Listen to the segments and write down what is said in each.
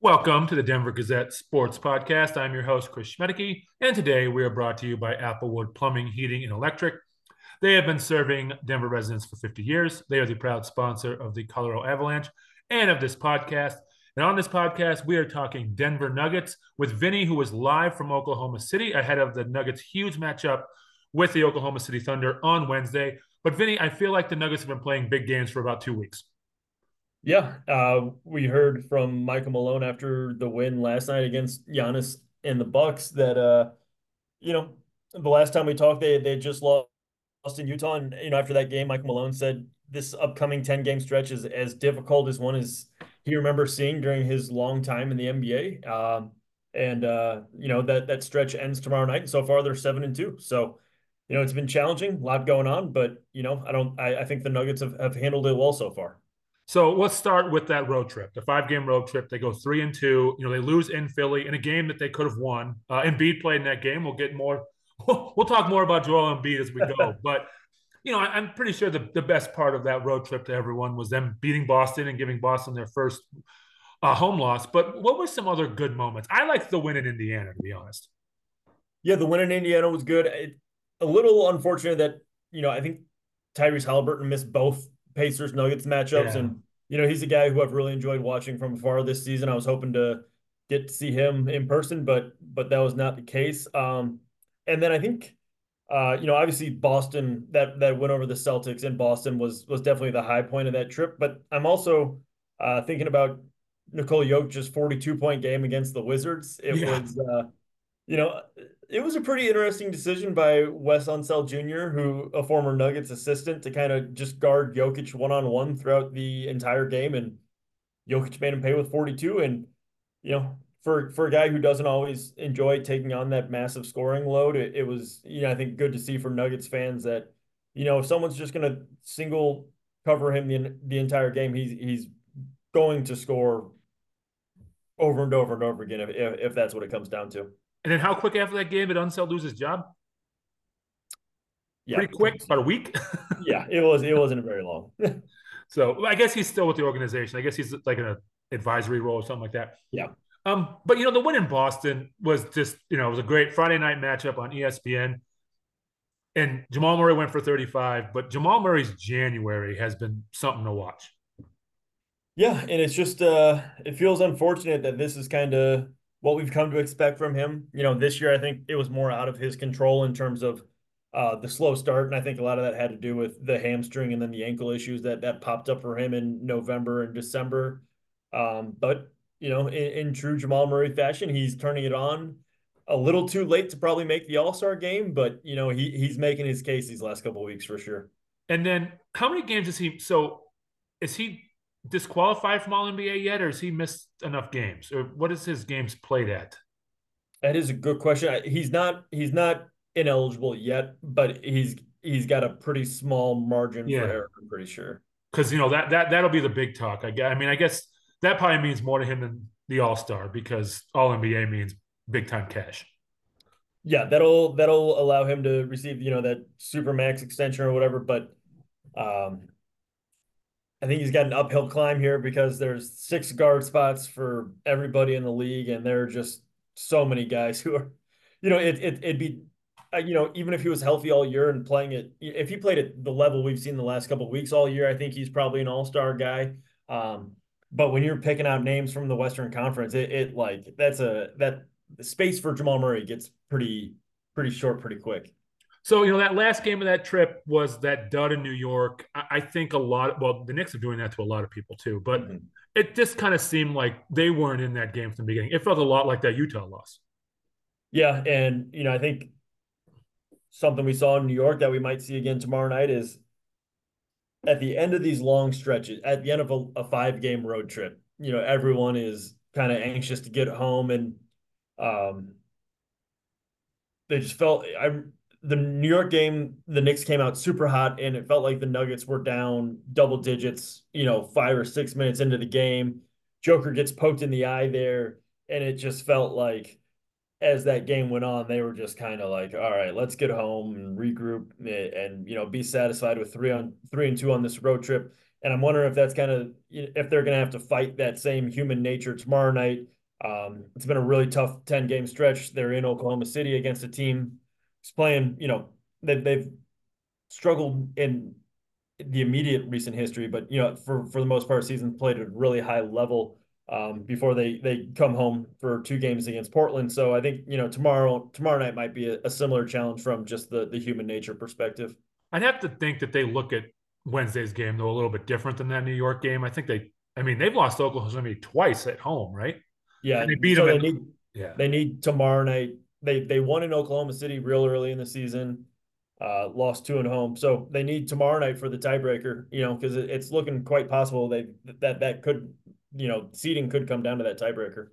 Welcome to the Denver Gazette Sports Podcast. I'm your host, Chris Schmaedeke, and today we are brought to you by Applewood Plumbing, Heating, and Electric. They have been serving Denver residents for 50 years. They are the proud sponsor of the Colorado Avalanche and of this podcast. And on this podcast, we are talking Denver Nuggets with Vinny, who is live from Oklahoma City ahead of the Nuggets' huge matchup with the Oklahoma City Thunder on Wednesday. But Vinny, I feel like the Nuggets have been playing big games for about two weeks. Yeah, uh, we heard from Michael Malone after the win last night against Giannis and the Bucks that uh, you know the last time we talked, they they just lost in Utah, and you know after that game, Michael Malone said this upcoming ten game stretch is as difficult as one as he remembers seeing during his long time in the NBA. Um, and uh, you know that that stretch ends tomorrow night, and so far they're seven and two. So you know it's been challenging, a lot going on, but you know I don't I, I think the Nuggets have, have handled it well so far. So let's start with that road trip, the five game road trip. They go three and two. You know, they lose in Philly in a game that they could have won. Uh, Embiid played in that game. We'll get more. We'll, talk more about Joel Embiid as we go. but you know, I, am pretty sure the, the best part of that road trip to everyone was them beating Boston and giving Boston their first uh, home loss. But what were some other good moments? I liked the win in Indiana, to be honest. Yeah, the win in Indiana was good. It, a little unfortunate that you know I think Tyrese Halliburton missed both Pacers Nuggets matchups, yeah. and you know he's a guy who I've really enjoyed watching from afar this season. I was hoping to get to see him in person, but but that was not the case. Um, and then I think uh, you know obviously Boston that that win over the Celtics in Boston was was definitely the high point of that trip. But I'm also uh, thinking about Nikola Jokic's 42 point game against the Wizards. It yeah. was uh, you know it was a pretty interesting decision by Wes Unseld Jr., who a former Nuggets assistant, to kind of just guard Jokic one on one throughout the entire game, and Jokic made him pay with 42. And you know, for for a guy who doesn't always enjoy taking on that massive scoring load, it, it was you know I think good to see from Nuggets fans that you know if someone's just going to single cover him the the entire game, he's he's going to score over and over and over again if if, if that's what it comes down to. And then how quick after that game did Unseld lose his job? Yeah. Pretty quick, about a week. yeah, it was. It wasn't very long. so I guess he's still with the organization. I guess he's like in an advisory role or something like that. Yeah. Um, but you know, the win in Boston was just, you know, it was a great Friday night matchup on ESPN. And Jamal Murray went for 35, but Jamal Murray's January has been something to watch. Yeah, and it's just uh it feels unfortunate that this is kind of what we've come to expect from him. You know, this year I think it was more out of his control in terms of uh, the slow start, and I think a lot of that had to do with the hamstring and then the ankle issues that that popped up for him in November and December. Um, but you know, in, in, true Jamal Murray fashion, he's turning it on a little too late to probably make the All Star game, but you know, he he's making his case these last couple weeks for sure. And then, how many games is he? So, is he disqualified from All NBA yet, or has he missed enough games, or what is his games played at? That is a good question. He's not he's not ineligible yet, but he's he's got a pretty small margin yeah. for error. I'm pretty sure. Because you know that that that'll be the big talk. I guess. I mean, I guess that probably means more to him than the All Star because All NBA means big time cash. Yeah, that'll that'll allow him to receive you know that super max extension or whatever. But um, I think he's got an uphill climb here because there's six guard spots for everybody in the league, and there are just so many guys who are, you know, it, it it'd be, uh, you know, even if he was healthy all year and playing it, if he played at the level we've seen the last couple weeks all year, I think he's probably an all star guy. Um, but when you're picking out names from the Western Conference, it, it like that's a that space for Jamal Murray gets pretty pretty short pretty quick. So, you know, that last game of that trip was that dud in New York. I, I think a lot, well, the Knicks are doing that to a lot of people too, but mm-hmm. it just kind of seemed like they weren't in that game from the beginning. It felt a lot like that Utah loss. Yeah. And, you know, I think something we saw in New York that we might see again tomorrow night is at the end of these long stretches, at the end of a, a five game road trip, you know, everyone is kind of anxious to get home and, um, they just felt I the New York game, the Knicks came out super hot, and it felt like the Nuggets were down double digits, you know, five or six minutes into the game. Joker gets poked in the eye there, and it just felt like as that game went on, they were just kind of like, all right, let's get home and regroup and, you know, be satisfied with three on three and two on this road trip. And I'm wondering if that's kind of if they're going to have to fight that same human nature tomorrow night. Um, it's been a really tough 10 game stretch. They're in Oklahoma City against a team playing, you know, they've, they've struggled in the immediate recent history, but, you know, for, for the most part, season played at a really high level um, before they they come home for two games against Portland. So I think you know tomorrow tomorrow night might be a, a, similar challenge from just the the human nature perspective. I'd have to think that they look at Wednesday's game though a little bit different than that New York game. I think they, I mean, they've lost Oklahoma City twice at home, right? Yeah, and they beat so them. They need, yeah, they need tomorrow night. They they won in Oklahoma City real early in the season. Uh, lost two at home, so they need tomorrow night for the tiebreaker. You know, because it, it's looking quite possible they that that could you know, seeding could come down to that tiebreaker.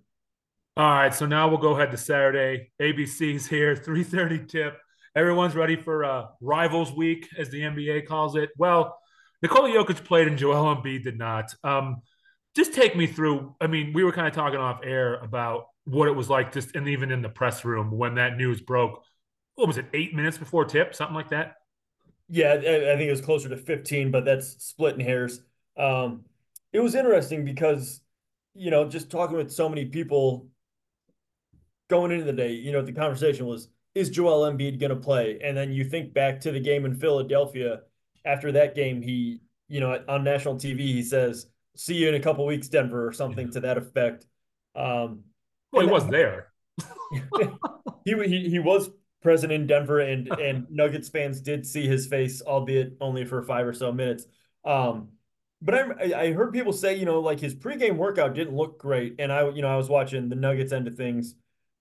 All right, so now we'll go ahead to Saturday. ABC's here, 3:30 tip. Everyone's ready for uh, Rivals Week, as the NBA calls it. Well, Nikola Jokic played and Joel Embiid did not. Um, just take me through. I mean, we were kind of talking off air about what it was like, just and even in the press room when that news broke. What was it? Eight minutes before tip, something like that. Yeah, I think it was closer to 15, but that's splitting hairs. Um, it was interesting because you know just talking with so many people going into the day you know the conversation was is Joel Embiid going to play and then you think back to the game in Philadelphia after that game he you know on national TV he says see you in a couple weeks Denver or something yeah. to that effect um well he was there. He, he he was present in Denver and and Nuggets fans did see his face albeit only for 5 or so minutes. Um but I, I heard people say, you know, like his pregame workout didn't look great, and I, you know, I was watching the Nuggets end of things,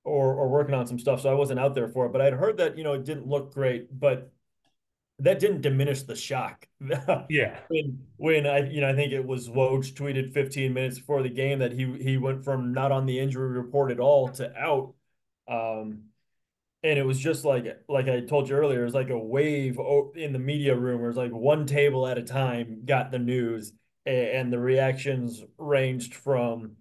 or or working on some stuff, so I wasn't out there for it. But I'd heard that, you know, it didn't look great, but that didn't diminish the shock. yeah. when when I, you know, I think it was Woj tweeted 15 minutes before the game that he he went from not on the injury report at all to out. Um, and it was just like like I told you earlier, it was like a wave in the media room. It was like one table at a time got the news, and the reactions ranged from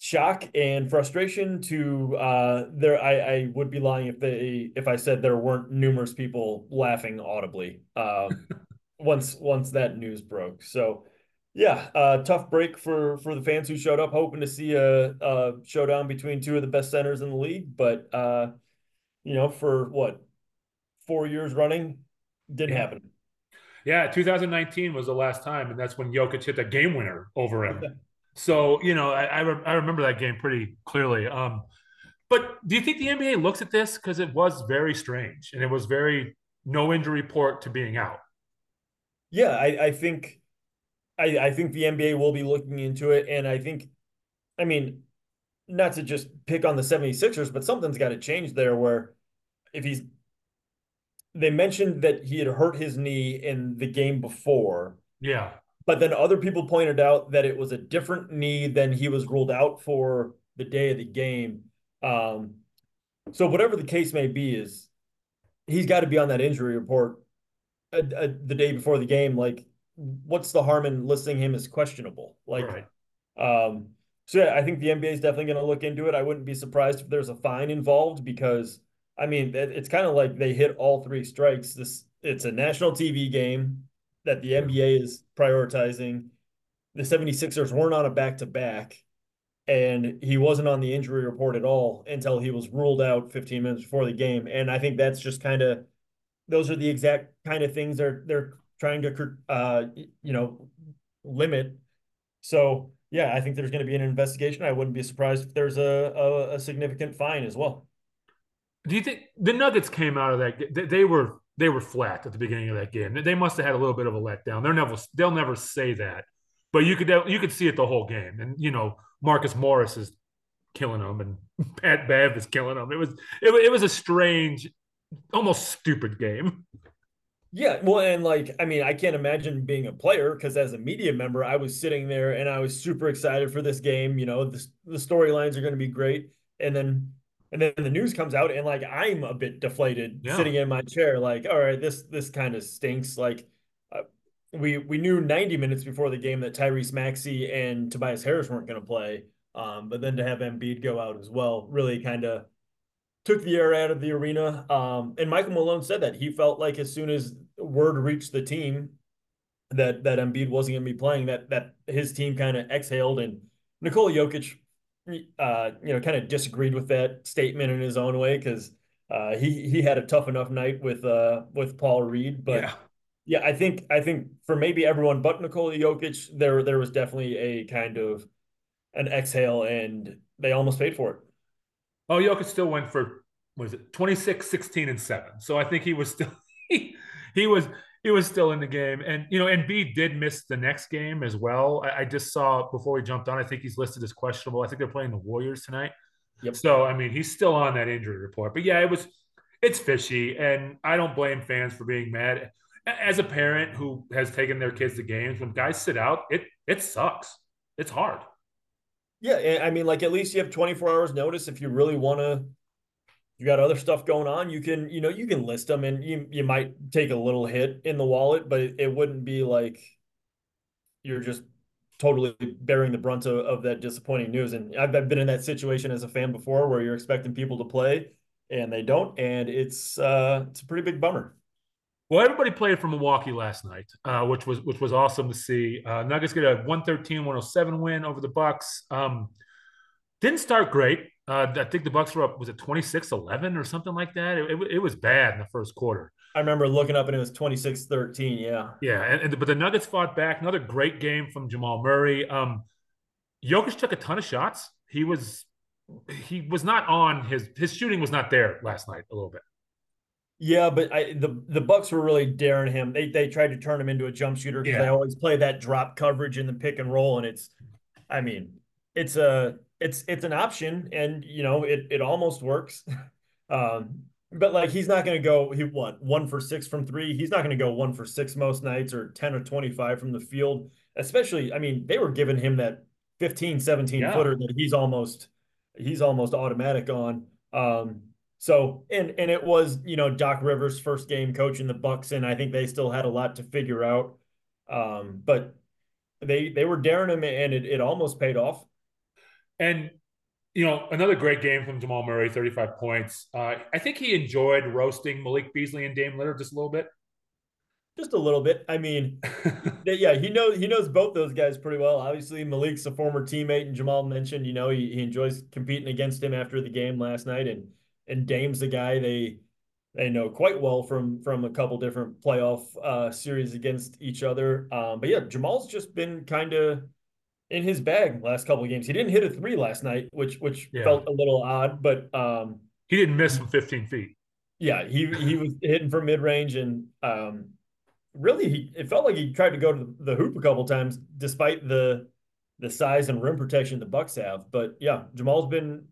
shock and frustration to uh, there. I, I would be lying if they if I said there weren't numerous people laughing audibly uh, once once that news broke. So. Yeah, uh, tough break for for the fans who showed up, hoping to see a, a showdown between two of the best centers in the league. But uh, you know, for what four years running, didn't yeah. happen. Yeah, 2019 was the last time, and that's when Jokic hit the game winner over him. so you know, I I, re- I, remember that game pretty clearly. Um, but do you think the NBA looks at this because it was very strange and it was very no injury report to being out? Yeah, I, I think I, I think the NBA will be looking into it, and I think, I mean, not to just pick on the 76ers, but something's got to change there where if he's they mentioned that he had hurt his knee in the game before. Yeah. But then other people pointed out that it was a different knee than he was ruled out for the day of the game. Um, so whatever the case may be, is he's got to be on that injury report uh, uh, the day before the game. Like, what's the harm in listing him as questionable? Like, right. um, so yeah, I think the NBA is definitely going to look into it. I wouldn't be surprised if there's a fine involved because I mean it's kind of like they hit all three strikes. This it's a national TV game that the NBA is prioritizing. The 76ers weren't on a back to back and he wasn't on the injury report at all until he was ruled out 15 minutes before the game. And I think that's just kind of those are the exact kind of things they're they're trying to uh you know limit. So yeah, I think there's going to be an investigation. I wouldn't be surprised if there's a, a, a significant fine as well. Do you think the Nuggets came out of that? They were they were flat at the beginning of that game. They must have had a little bit of a letdown. They're never they'll never say that, but you could you could see it the whole game. And you know Marcus Morris is killing them, and Pat Bev is killing them. It was it, it was a strange, almost stupid game. Yeah, well, and like, I mean, I can't imagine being a player because as a media member, I was sitting there and I was super excited for this game. You know, the, the storylines are going to be great, and then and then the news comes out, and like, I'm a bit deflated yeah. sitting in my chair, like, all right, this this kind of stinks. Like, uh, we we knew 90 minutes before the game that Tyrese Maxey and Tobias Harris weren't going to play, um, but then to have Embiid go out as well really kind of took the air out of the arena. Um, and Michael Malone said that he felt like as soon as word reached the team that that Embiid wasn't going to be playing, that that his team kind of exhaled, and Nikola Jokic, uh, you know, kind of disagreed with that statement in his own way because uh, he he had a tough enough night with uh with Paul Reed, but. Yeah. Yeah, I think I think for maybe everyone but Nikola Jokic, there there was definitely a kind of an exhale, and they almost paid for it. Oh, Jokic still went for what is it 26, 16, and seven. So I think he was still he, he was he was still in the game. And you know, Embiid did miss the next game as well. I, I, just saw before we jumped on, I think he's listed as questionable. I think they're playing the Warriors tonight. Yep. So I mean, he's still on that injury report. But yeah, it was it's fishy, and I don't blame fans for being mad. As a parent who has taken their kids to games, when guys sit out, it it sucks. It's hard. Yeah, I mean, like at least you have 24 hours notice if you really want to you got other stuff going on, you can, you know, you can list them and you you might take a little hit in the wallet, but it, it wouldn't be like you're just totally bearing the brunt of, of that disappointing news. And I've, I've been in that situation as a fan before where you're expecting people to play and they don't, and it's uh it's a pretty big bummer. Well, everybody played for Milwaukee last night, uh, which was which was awesome to see. Uh, Nuggets get a 113-107 win over the Bucks. Um, didn't start great. Uh, I think the Bucks were up. Was it 26-11 or something like that? It, it, it, was bad in the first quarter. I remember looking up and it was 26-13. Yeah. Yeah, and, and, but the Nuggets fought back. Another great game from Jamal Murray. Um, Jokic took a ton of shots. He was he was not on his his shooting was not there last night a little bit. Yeah, but I, the the Bucks were really daring him. They they tried to turn him into a jump shooter because yeah. they always play that drop coverage in the pick and roll, and it's, I mean, it's a it's it's an option, and you know it it almost works. um, but like he's not going to go he what one for six from three. He's not going to go one for six most nights or ten or twenty five from the field. Especially, I mean, they were giving him that 15, 17 yeah. footer that he's almost he's almost automatic on. Um, so and and it was you know Doc Rivers' first game coaching the Bucks, and I think they still had a lot to figure out. Um, but they they were daring him, and it, it almost paid off. And you know, another great game from Jamal Murray, 35 points. Uh, I think he enjoyed roasting Malik Beasley and Dame Lillard just a little bit. Just a little bit. I mean, yeah, he knows he knows both those guys pretty well. Obviously, Malik's a former teammate, and Jamal mentioned, you know, he, he enjoys competing against him after the game last night, and and Dame's the guy they they know quite well from from a couple different playoff uh, series against each other. Um, but yeah, Jamal's just been kind of in his bag last couple of games. He didn't hit a three last night, which which yeah. felt a little odd, but um, he didn't miss from 15 feet. Yeah, he he was hitting from mid range, and um, really, he it felt like he tried to go to the hoop a couple times, despite the the size and rim protection the Bucks have. But yeah, Jamal's been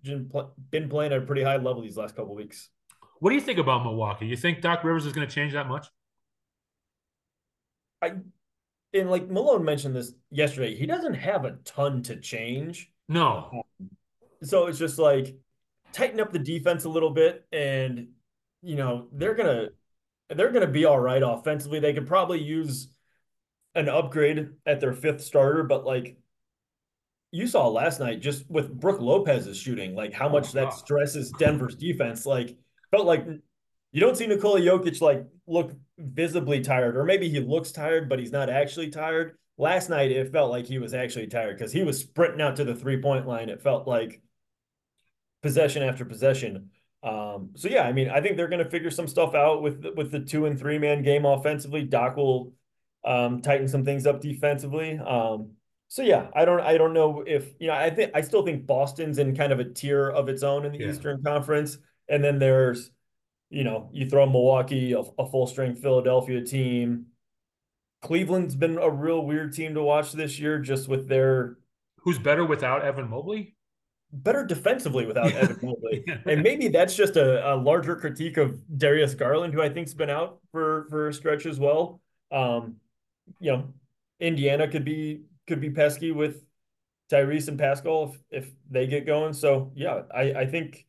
been playing at a pretty high level these last couple weeks. What do you think about Milwaukee? You think Doc Rivers is going to change that much? I and like Malone mentioned this yesterday, he doesn't have a ton to change. No. So it's just like tighten up the defense a little bit and you know, they're going to they're going to be all right offensively. They could probably use an upgrade at their fifth starter, but like you saw last night just with Brook Lopez's shooting, like how oh, much oh, that stresses Denver's defense. Like felt like you don't see Nikola Jokic like look visibly tired, or maybe he looks tired, but he's not actually tired. Last night, it felt like he was actually tired because he was sprinting out to the three point line. It felt like possession after possession. Um, so yeah, I mean, I think they're going to figure some stuff out with with the two and three man game offensively. Doc will um, tighten some things up defensively. Um, so yeah, I don't I don't know if you know I think I still think Boston's in kind of a tier of its own in the yeah. Eastern Conference, and then there's you know, you throw Milwaukee, a, a full strength Philadelphia team. Cleveland's been a real weird team to watch this year, just with their. Who's better without Evan Mobley? Better defensively without Evan Mobley, and maybe that's just a, a, larger critique of Darius Garland, who I think's been out for for a stretch as well. Um, you know, Indiana could be could be pesky with Tyrese and Pascal if if they get going. So yeah, I I think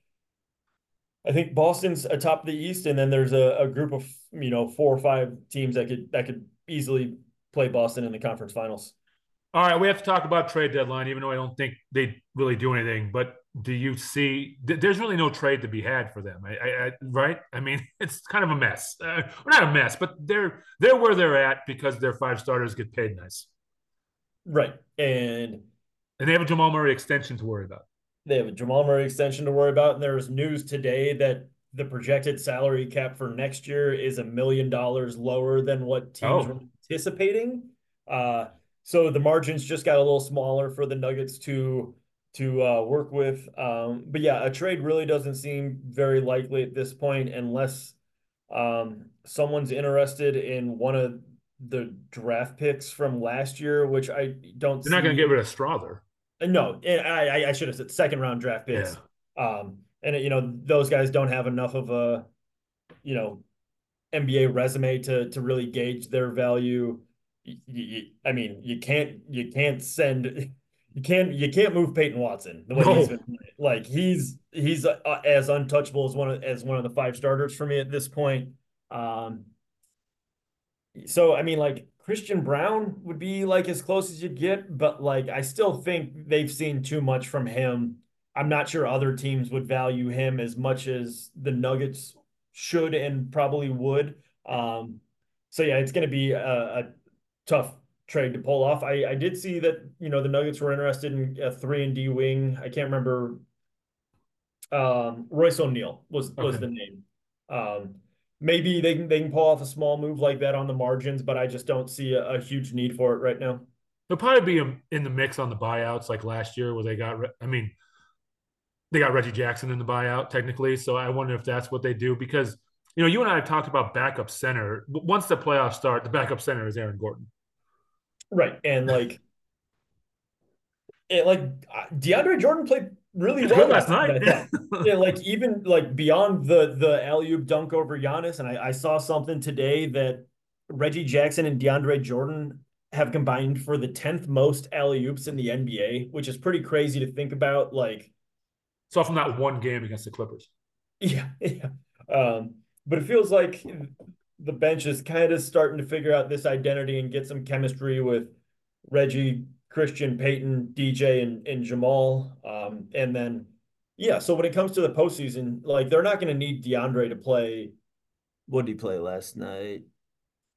I think Boston's atop the East, and then there's a, a group of you know four or five teams that could that could easily play Boston in the conference finals. All right, we have to talk about trade deadline, even though I don't think they really do anything. But do you see? There's really no trade to be had for them, I, I, right? I mean, it's kind of a mess. Uh, not a mess, but they're they're where they're at because their five starters get paid nice, right? And and they have a Jamal Murray extension to worry about. They have a Jamal Murray extension to worry about, and there's news today that the projected salary cap for next year is a million dollars lower than what teams oh. were anticipating. Uh, so the margins just got a little smaller for the Nuggets to to uh, work with. Um, but yeah, a trade really doesn't seem very likely at this point unless um, someone's interested in one of the draft picks from last year, which I don't. They're not going to get rid of Strawther. Uh, no, I, I should have said second round draft picks. Yeah. Um, and you know those guys don't have enough of a, you know, NBA resume to to really gauge their value. I mean, you can't you can't send you can't you can't move Peyton Watson the way no. he's been like he's he's uh, as untouchable as one of as one of the five starters for me at this point. Um, so I mean, like Christian Braun would be like as close as you'd get, but like I still think they've seen too much from him. I'm not sure other teams would value him as much as the Nuggets should and probably would. Um, so yeah, it's going to be a, a tough trade to pull off. I, I did see that you know the Nuggets were interested in a three and D wing. I can't remember. Um, Royce O'Neal was was okay. the name. Um, maybe they can they can pull off a small move like that on the margins, but I just don't see a, a huge need for it right now. They'll probably be in the mix on the buyouts like last year where they got. I mean, they got Reggie Jackson in the buyout technically, so I wonder if that's what they do because you know you and I have talked about backup center. Once the playoffs start, the backup center is Aaron Gordon. Right, and like. It, like uh, DeAndre Jordan played really well last night. yeah, like even like beyond the the alley oop dunk over Giannis, and I, I saw something today that Reggie Jackson and DeAndre Jordan have combined for the tenth most alley oops in the NBA, which is pretty crazy to think about. Like, it's all from that one game against the Clippers. Yeah, yeah. Um, but it feels like the bench is kind of starting to figure out this identity and get some chemistry with Reggie Christian, Peyton, DJ, and, and Jamal. Um, and then, yeah, so when it comes to the postseason, like they're not going to need DeAndre to play. What did he play last night?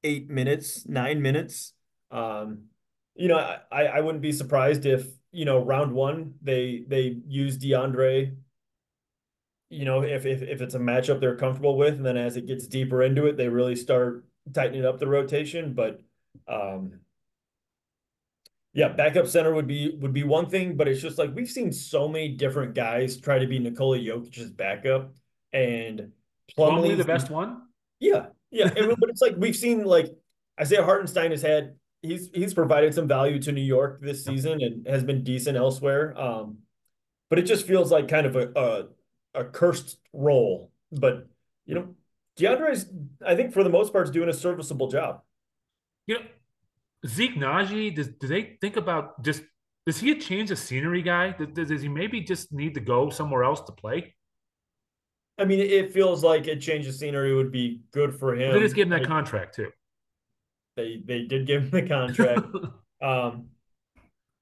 Eight minutes, nine minutes. Um, you know, I, I wouldn't be surprised if, you know, round one, they they use DeAndre, you know, if, if, if it's a matchup they're comfortable with. And then as it gets deeper into it, they really start tightening up the rotation. But, um, yeah, backup center would be would be one thing, but it's just like we've seen so many different guys try to be Nikola Jokic's backup, and Plumlee the best one. Yeah, yeah, and, but it's like we've seen like Isaiah Hartenstein has had he's he's provided some value to New York this season and has been decent elsewhere. Um, but it just feels like kind of a a, a cursed role. But you know, DeAndre's I think for the most part is doing a serviceable job. Yeah, Zeke Nnaji, does do they think about just is he a change of scenery guy? Does, does he maybe just need to go somewhere else to play? I mean, it feels like a change of scenery would be good for him. They just gave him that contract too. They they did give him the contract. um,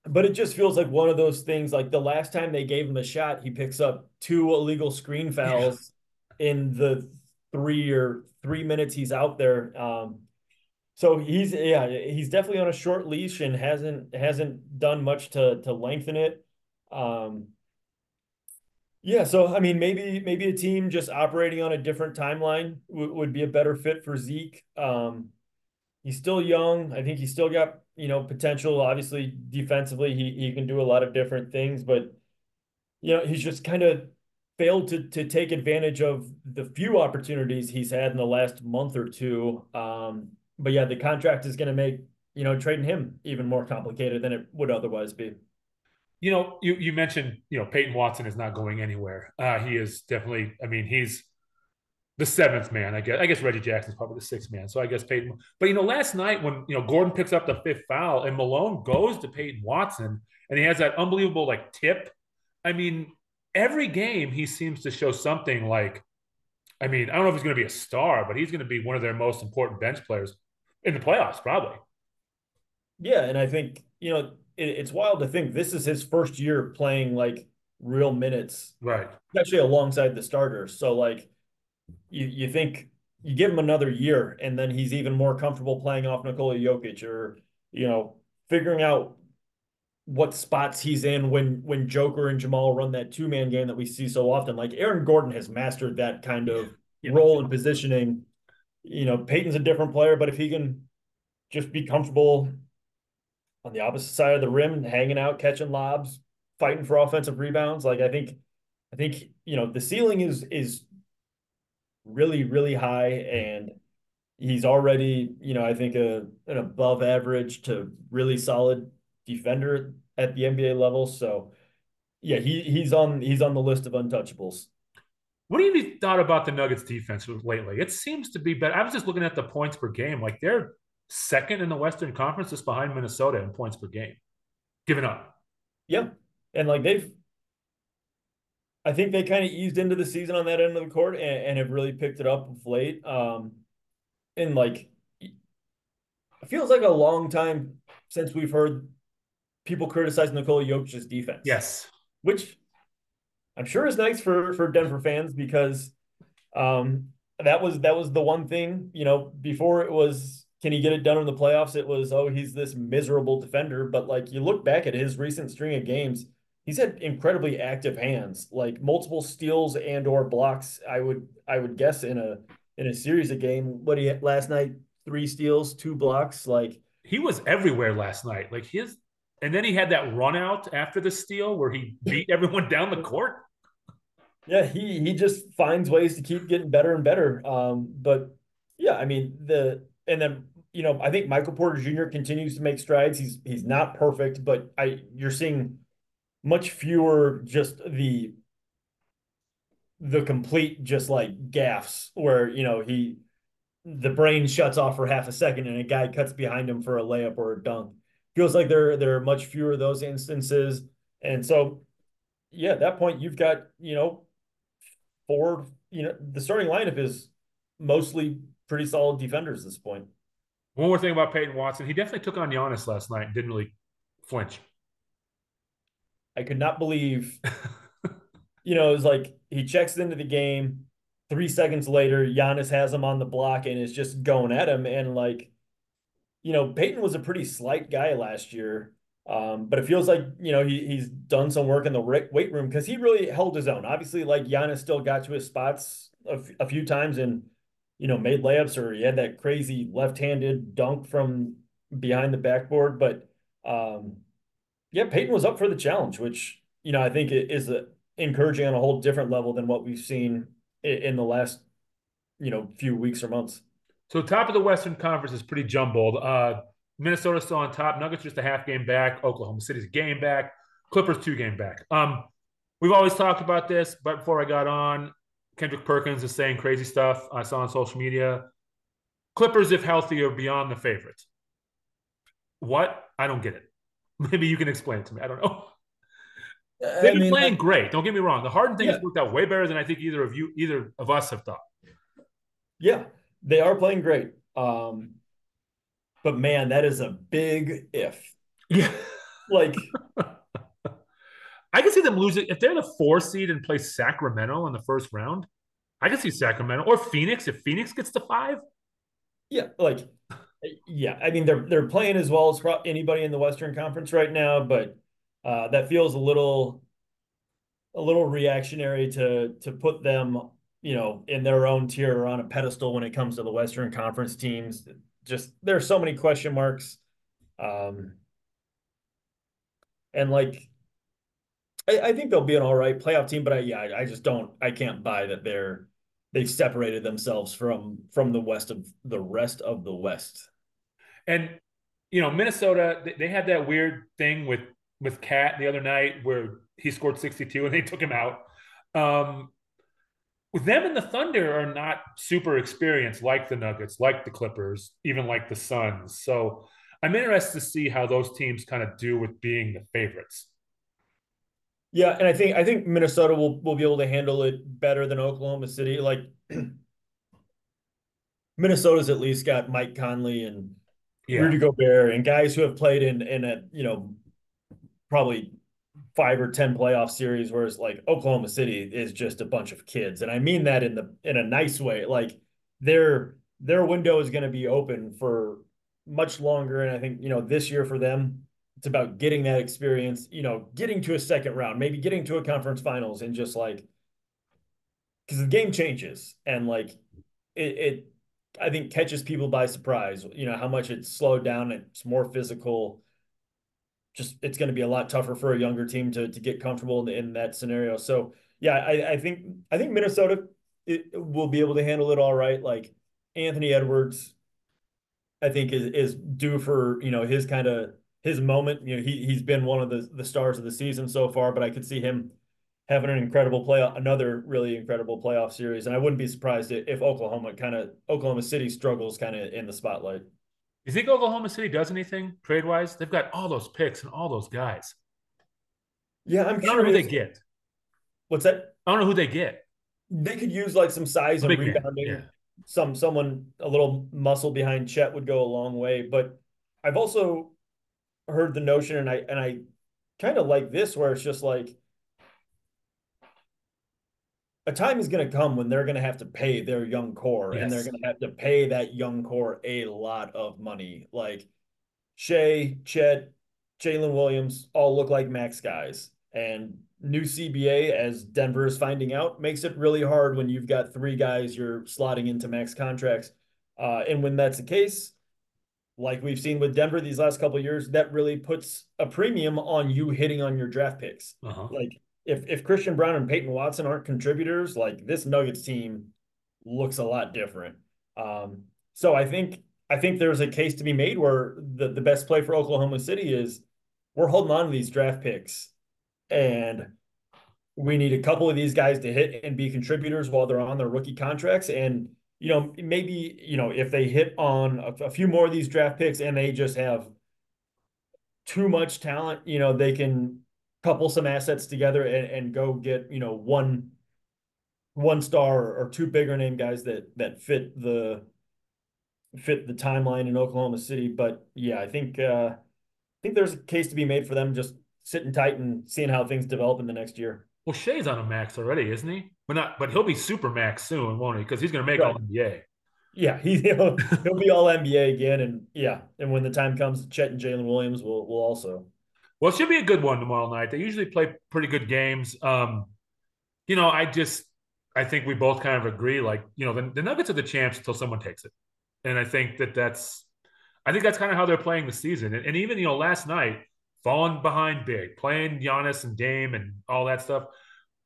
but it just feels like one of those things like the last time they gave him a shot, he picks up two illegal screen fouls yeah. in the three or three minutes he's out there. Um, so he's yeah, he's definitely on a short leash and hasn't hasn't done much to to lengthen it. Um, yeah, so I mean, maybe maybe a team just operating on a different timeline w- would be a better fit for Zeke. Um, he's still young. I think he's still got you know potential. Obviously, defensively, he he can do a lot of different things, but you know he's just kind of failed to to take advantage of the few opportunities he's had in the last month or two. Um, but yeah, the contract is going to make you know trading him even more complicated than it would otherwise be. You know, you you mentioned you know Peyton Watson is not going anywhere. Uh, he is definitely. I mean, he's the seventh man. I guess. I guess Reggie Jackson's probably the sixth man. So I guess Peyton. But you know, last night when you know Gordon picks up the fifth foul and Malone goes to Peyton Watson and he has that unbelievable like tip. I mean, every game he seems to show something like. I mean, I don't know if he's going to be a star, but he's going to be one of their most important bench players in the playoffs, probably. Yeah, and I think you know it, it's wild to think this is his first year playing like real minutes, right? Especially alongside the starters. So like, you you think you give him another year, and then he's even more comfortable playing off Nikola Jokic, or you know, figuring out what spots he's in when when Joker and Jamal run that two man game that we see so often. Like Aaron Gordon has mastered that kind of yeah. role and positioning. You know, Peyton's a different player, but if he can just be comfortable on the opposite side of the rim, hanging out, catching lobs, fighting for offensive rebounds, like I think, I think you know the ceiling is is really really high, and he's already you know I think a an above average to really solid defender at the NBA level. So yeah, he he's on he's on the list of untouchables. What have you thought about the Nuggets defense lately? It seems to be better. I was just looking at the points per game. Like they're second in the Western Conference, just behind Minnesota in points per game. Giving up. Yeah. And like they've I think they kind of eased into the season on that end of the court and, and have really picked it up of late. Um and like it feels like a long time since we've heard people criticize Nikola Jokic's defense. Yes. Which I'm sure is nice for for Denver fans because um that was that was the one thing, you know, before it was can he get it done in the playoffs? It was, oh, he's this miserable defender. But like you look back at his recent string of games, he's had incredibly active hands, like multiple steals and or blocks. I would I would guess in a in a series of game. What he had last night, three steals, two blocks. Like he was everywhere last night. Like his and then he had that run out after the steal where he beat everyone down the court. Yeah, he he just finds ways to keep getting better and better. Um, but yeah, I mean the and then you know, I think Michael Porter Jr. continues to make strides. He's he's not perfect, but I you're seeing much fewer just the the complete just like gaffs where you know he the brain shuts off for half a second and a guy cuts behind him for a layup or a dunk. Feels like there there are much fewer of those instances, and so yeah, at that point you've got you know four you know the starting lineup is mostly pretty solid defenders at this point. One more thing about Peyton Watson. He definitely took on Giannis last night and didn't really flinch. I could not believe, you know, it was like he checks into the game. Three seconds later, Giannis has him on the block and is just going at him. And like, you know, Peyton was a pretty slight guy last year. Um, but it feels like, you know, he, he's done some work in the weight room because he really held his own. Obviously, like Giannis still got to his spots a, a few times and you know, made layups or he had that crazy left-handed dunk from behind the backboard. But um, yeah, Peyton was up for the challenge, which you know I think is a, encouraging on a whole different level than what we've seen in, in the last you know few weeks or months. So top of the Western Conference is pretty jumbled. Uh, Minnesota still on top. Nuggets just a half game back. Oklahoma City's a game back. Clippers two game back. Um, we've always talked about this, but before I got on, Kendrick Perkins is saying crazy stuff I saw on social media. Clippers, if healthy, are beyond the favorites. What? I don't get it. Maybe you can explain it to me. I don't know. They've been mean, playing great. Don't get me wrong. The Harden thing yeah. has worked out way better than I think either of you, either of us have thought. Yeah, they are playing great. Um, but man, that is a big if. Yeah. Like I can see them losing if they're the four seed and play Sacramento in the first round. I can see Sacramento or Phoenix if Phoenix gets to five. Yeah, like yeah, I mean they're they're playing as well as anybody in the Western Conference right now, but uh, that feels a little a little reactionary to to put them you know in their own tier or on a pedestal when it comes to the Western Conference teams. Just there's so many question marks, um, and like I, I, think they'll be an all right playoff team, but I, yeah, I, I just don't, I can't buy that they're they've separated themselves from from the west of the rest of the West. And you know, Minnesota, they, they had that weird thing with with KAT the other night where he scored 62 and they took him out. Um, them and the Thunder are not super experienced like the Nuggets, like the Clippers, even like the Suns. So I'm interested to see how those teams kind of do with being the favorites. Yeah, and I think I think Minnesota will will be able to handle it better than Oklahoma City. Like Minnesota's at least got Mike Conley and yeah. Rudy Gobert and guys who have played in in a you know probably five or ten playoff series, whereas like Oklahoma City is just a bunch of kids, and I mean that in the in a nice way. Like their their window is going to be open for much longer, and I think you know this year for them, it's about getting that experience. You know, getting to a second round, maybe getting to a conference finals, and just like because the game changes and like it, it I think catches people by surprise. You know how much it's slowed down. It's more physical just it's going to be a lot tougher for a younger team to to get comfortable in, in that scenario. So yeah, I, I think I think Minnesota it, will be able to handle it all right. Like Anthony Edwards, I think is is due for you know his kind of his moment. You know he he's been one of the the stars of the season so far, but I could see him having an incredible play another really incredible playoff series, and I wouldn't be surprised if Oklahoma kind of Oklahoma City struggles kind of in the spotlight. You think Oklahoma City does anything trade wise? They've got all those picks and all those guys. Yeah, I'm I don't know who they get. What's that? I don't know who they get. They could use like some size and rebounding. Yeah. Some someone a little muscle behind Chet would go a long way. But I've also heard the notion, and I and I kind of like this, where it's just like a time is going to come when they're going to have to pay their young core yes. and they're going to have to pay that young core a lot of money. Like Shai, Chet, Jalen Williams all look like max guys. And new CBA, as Denver is finding out, makes it really hard when you've got three guys you're slotting into max contracts. Uh, and when that's the case, like we've seen with Denver these last couple years, that really puts a premium on you hitting on your draft picks. Uh-huh. Like if if Christian Braun and Peyton Watson aren't contributors, like this Nuggets team looks a lot different. Um, so I think I think there's a case to be made where the, the best play for Oklahoma City is we're holding on to these draft picks and we need a couple of these guys to hit and be contributors while they're on their rookie contracts. And, you know, maybe, you know, if they hit on a, a few more of these draft picks and they just have too much talent, you know, they can couple some assets together and, and go get you know one one star or, two bigger name guys that that fit the fit the timeline in Oklahoma City. But yeah, I think uh, I think there's a case to be made for them just sitting tight and seeing how things develop in the next year. Well, Shai's on a max already, isn't he? But not, but he'll be super max soon, won't he? Because he's going to make right. all NBA. Yeah, he, he'll, he'll be all NBA again, and yeah, and when the time comes, Chet and Jalen Williams will will also. Well, it should be a good one tomorrow night. They usually play pretty good games. Um, you know, I just I think we both kind of agree. Like, you know, the, the Nuggets are the champs until someone takes it, and I think that that's I think that's kind of how they're playing the season. And, and even you know, last night falling behind big, playing Giannis and Dame and all that stuff.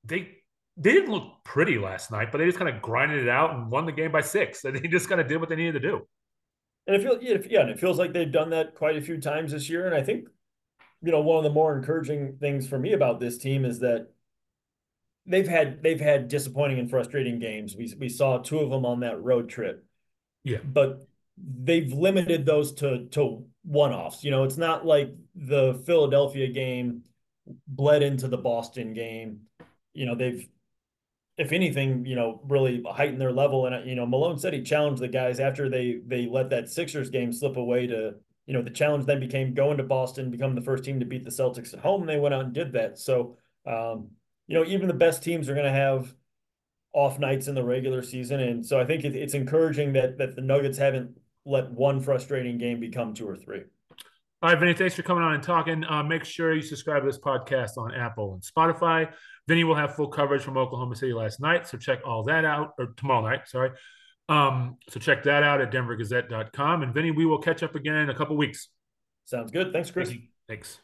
They they didn't look pretty last night, but they just kind of grinded it out and won the game by six. And they just kind of did what they needed to do. And it feels yeah, and it feels like they've done that quite a few times this year. And I think you know, one of the more encouraging things for me about this team is that they've had they've had disappointing and frustrating games. We we saw two of them on that road trip. Yeah. But they've limited those to to one-offs. You know, it's not like the Philadelphia game bled into the Boston game. You know, they've if anything, you know, really heightened their level. And you know, Malone said he challenged the guys after they they let that Sixers game slip away to you know, the challenge then became going to Boston, become the first team to beat the Celtics at home. They went out and did that. So, um, you know, even the best teams are going to have off nights in the regular season. And so I think it, it's encouraging that that the Nuggets haven't let one frustrating game become two or three. All right, Vinny, thanks for coming on and talking. Uh, make sure you subscribe to this podcast on Apple and Spotify. Vinny will have full coverage from Oklahoma City last night, so check all that out, or tomorrow night, sorry. Um, so check that out at denvergazette.com. And Vinny, we will catch up again in a couple weeks. Sounds good. Thanks, Chris. Thanks.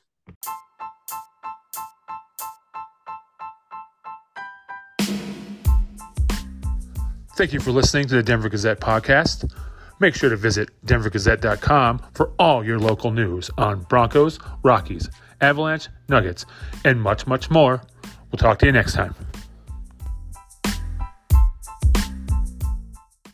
Thank you for listening to the Denver Gazette podcast. Make sure to visit denvergazette.com for all your local news on Broncos, Rockies, Avalanche, Nuggets, and much, much more. We'll talk to you next time.